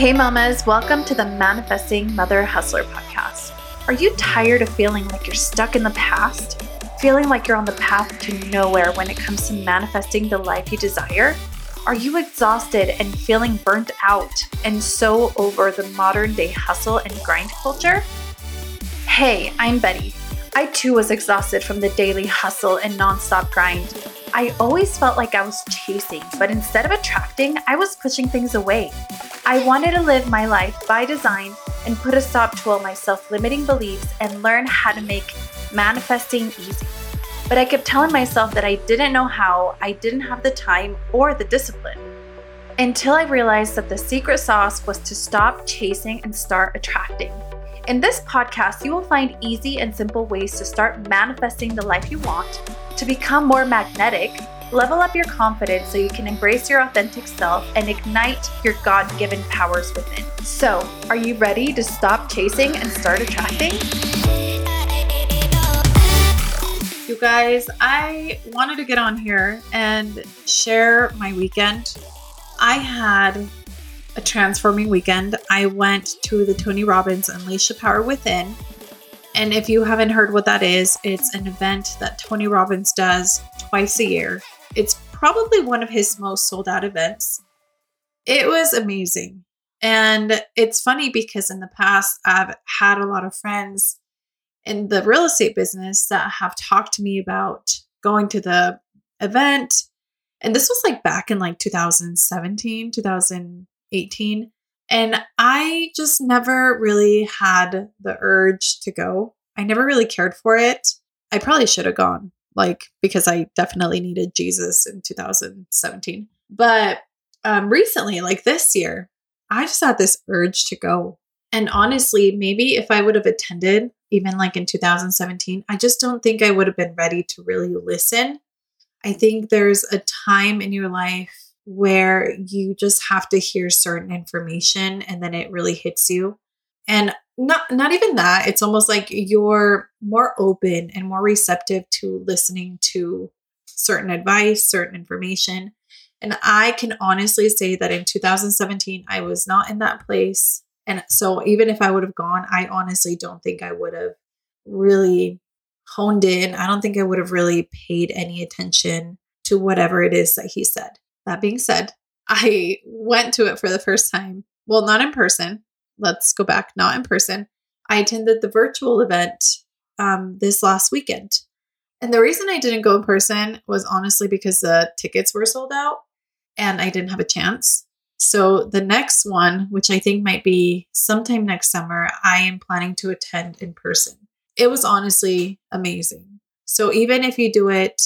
Hey, mamas, welcome to the Manifesting Mother Hustler podcast. Are you tired of feeling like you're stuck in the past? Feeling like you're on the path to nowhere when it comes to manifesting the life you desire? Are you exhausted and feeling burnt out and so over the modern day hustle and grind culture? Hey, I'm Betty. I too was exhausted from the daily hustle and nonstop grind. I always felt like I was chasing, but instead of attracting, I was pushing things away. I wanted to live my life by design and put a stop to all my self limiting beliefs and learn how to make manifesting easy. But I kept telling myself that I didn't know how, I didn't have the time or the discipline. Until I realized that the secret sauce was to stop chasing and start attracting. In this podcast, you will find easy and simple ways to start manifesting the life you want, to become more magnetic, level up your confidence so you can embrace your authentic self and ignite your God given powers within. So, are you ready to stop chasing and start attracting? You guys, I wanted to get on here and share my weekend. I had a transforming weekend. I went to the Tony Robbins Unleash the Power Within. And if you haven't heard what that is, it's an event that Tony Robbins does twice a year. It's probably one of his most sold out events. It was amazing. And it's funny because in the past, I've had a lot of friends in the real estate business that have talked to me about going to the event. And this was like back in like 2017, 2018. And I just never really had the urge to go. I never really cared for it. I probably should have gone, like, because I definitely needed Jesus in 2017. But um, recently, like this year, I just had this urge to go. And honestly, maybe if I would have attended, even like in 2017, I just don't think I would have been ready to really listen. I think there's a time in your life where you just have to hear certain information and then it really hits you. And not not even that, it's almost like you're more open and more receptive to listening to certain advice, certain information. And I can honestly say that in 2017 I was not in that place. And so even if I would have gone, I honestly don't think I would have really honed in. I don't think I would have really paid any attention to whatever it is that he said. That being said, I went to it for the first time. Well, not in person. Let's go back, not in person. I attended the virtual event um, this last weekend. And the reason I didn't go in person was honestly because the tickets were sold out and I didn't have a chance. So the next one, which I think might be sometime next summer, I am planning to attend in person. It was honestly amazing. So even if you do it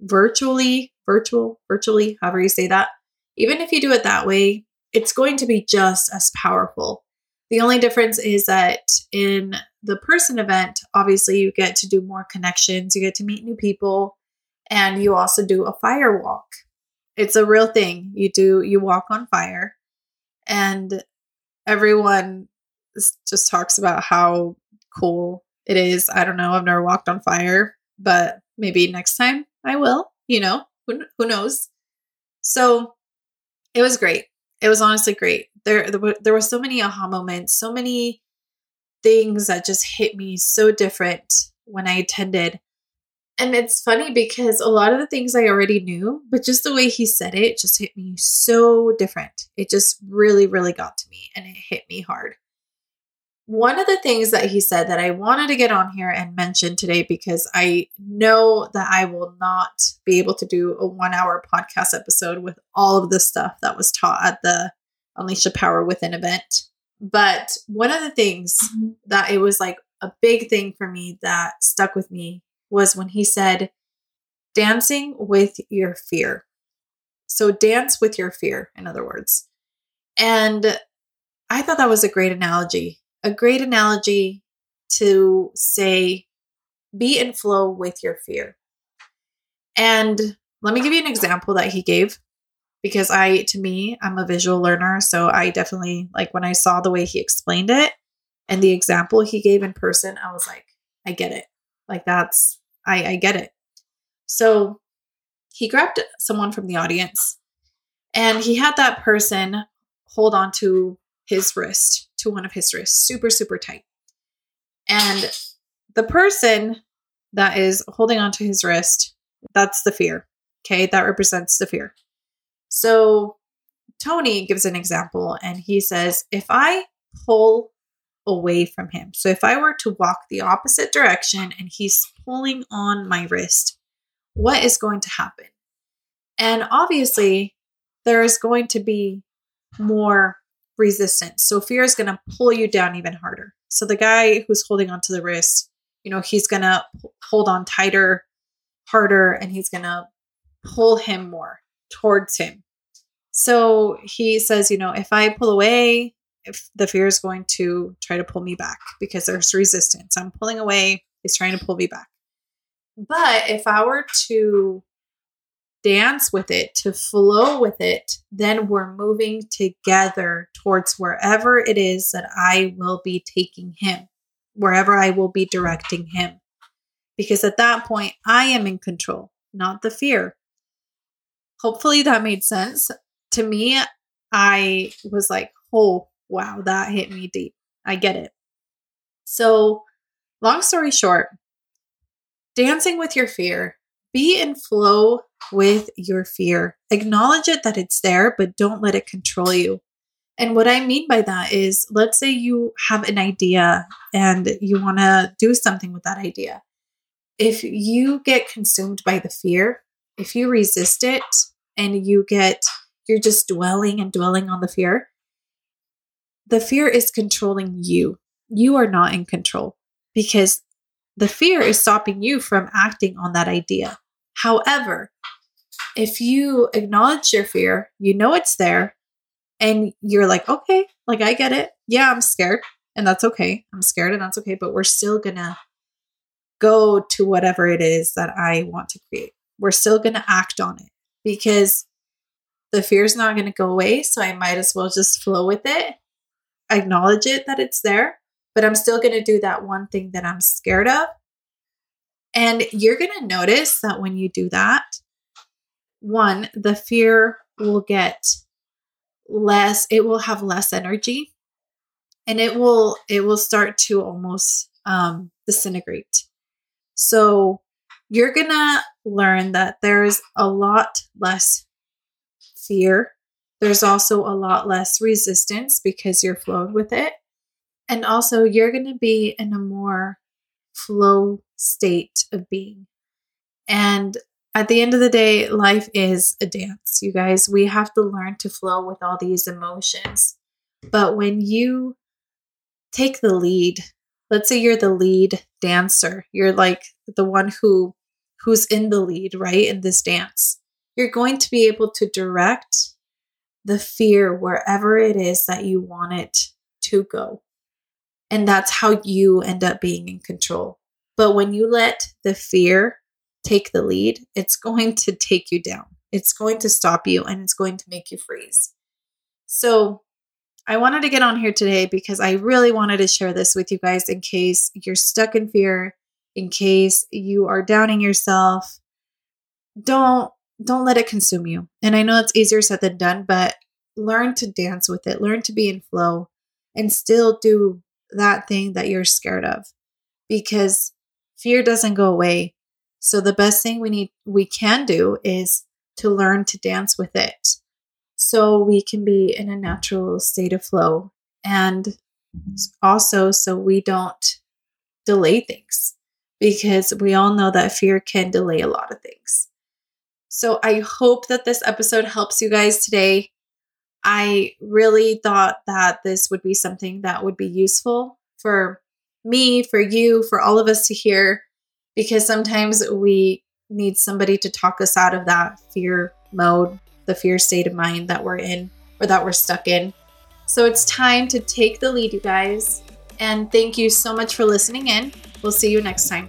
virtually, virtual, virtually, however you say that, even if you do it that way, it's going to be just as powerful. The only difference is that in the person event, obviously you get to do more connections, you get to meet new people, and you also do a fire walk. It's a real thing. You do, you walk on fire, and everyone just talks about how cool it is. I don't know. I've never walked on fire, but maybe next time I will, you know who, who knows? So it was great. It was honestly great. There, there were, there were so many aha moments, so many things that just hit me so different when I attended. And it's funny because a lot of the things I already knew, but just the way he said it just hit me so different. It just really, really got to me and it hit me hard one of the things that he said that I wanted to get on here and mention today because I know that I will not be able to do a one hour podcast episode with all of the stuff that was taught at the Unleash the Power Within event. But one of the things mm-hmm. that it was like a big thing for me that stuck with me was when he said, dancing with your fear. So dance with your fear, in other words. And I thought that was a great analogy a great analogy to say, be in flow with your fear. And let me give you an example that he gave because I, to me, I'm a visual learner. So I definitely, like, when I saw the way he explained it and the example he gave in person, I was like, I get it. Like, that's, I, I get it. So he grabbed someone from the audience and he had that person hold on to his wrist to one of his wrists, super, super tight. And the person that is holding onto his wrist, that's the fear. Okay, that represents the fear. So Tony gives an example and he says, if I pull away from him, so if I were to walk the opposite direction and he's pulling on my wrist, what is going to happen? And obviously, there is going to be more resistance. So fear is going to pull you down even harder. So the guy who's holding onto the wrist, you know, he's going to hold on tighter, harder, and he's going to pull him more towards him. So he says, you know, if I pull away, if the fear is going to try to pull me back because there's resistance. I'm pulling away, it's trying to pull me back. But if I were to dance with it, to flow with it, then we're moving together towards wherever it is that I will be taking him, wherever I will be directing him. Because at that point, I am in control, not the fear. Hopefully that made sense. To me, I was like, oh, wow, that hit me deep. I get it. So, long story short, dancing with your fear, be in flow with your fear. Acknowledge it that it's there, but don't let it control you. And what I mean by that is, let's say you have an idea and you want to do something with that idea. If you get consumed by the fear, if you resist it and you get, you're just dwelling and dwelling on the fear, the fear is controlling you. You are not in control because the fear is stopping you from acting on that idea. However, if you acknowledge your fear, you know it's there, and you're like, okay, like I get it. Yeah, I'm scared, and that's okay. I'm scared, and that's okay, but we're still gonna go to whatever it is that I want to create. We're still gonna act on it because the fear is not gonna go away. So I might as well just flow with it, acknowledge it that it's there, but I'm still gonna do that one thing that I'm scared of. And you're gonna notice that when you do that, one, the fear will get less, it will have less energy and it will it will start to almost um, disintegrate. So you're gonna learn that there's a lot less fear. There's also a lot less resistance because you're flowed with it. And also, you're going to be in a more flow state of being. And at the end of the day, life is a dance, you guys. We have to learn to flow with all these emotions. But when you take the lead, let's say you're the lead dancer, you're like the one who who's in the lead, right? In this dance. You're going to be able to direct the fear wherever it is that you want it to go. And that's how you end up being in control. But when you let the fear take the lead, it's going to take you down. It's going to stop you and it's going to make you freeze. So, I wanted to get on here today because I really wanted to share this with you guys in case you're stuck in fear, in case you are downing yourself. Don't don't let it consume you. And I know it's easier said than done, but learn to dance with it. Learn to be in flow and still do that thing that you're scared of because fear doesn't go away so the best thing we need we can do is to learn to dance with it so we can be in a natural state of flow and also so we don't delay things because we all know that fear can delay a lot of things. So I hope that this episode helps you guys today. I really thought that this would be something that would be useful for me, for you, for all of us to hear because sometimes we need somebody to talk us out of that fear mode, the fear state of mind that we're in or that we're stuck in. So it's time to take the lead, you guys. And thank you so much for listening in. We'll see you next time.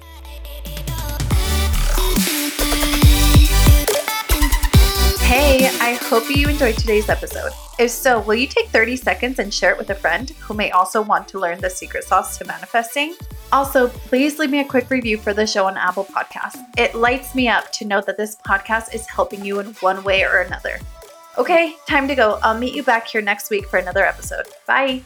Hope you enjoyed today's episode. If so, will you take 30 seconds and share it with a friend who may also want to learn the secret sauce to manifesting? Also, please leave me a quick review for the show on Apple Podcasts. It lights me up to know that this podcast is helping you in one way or another. Okay, time to go. I'll meet you back here next week for another episode. Bye.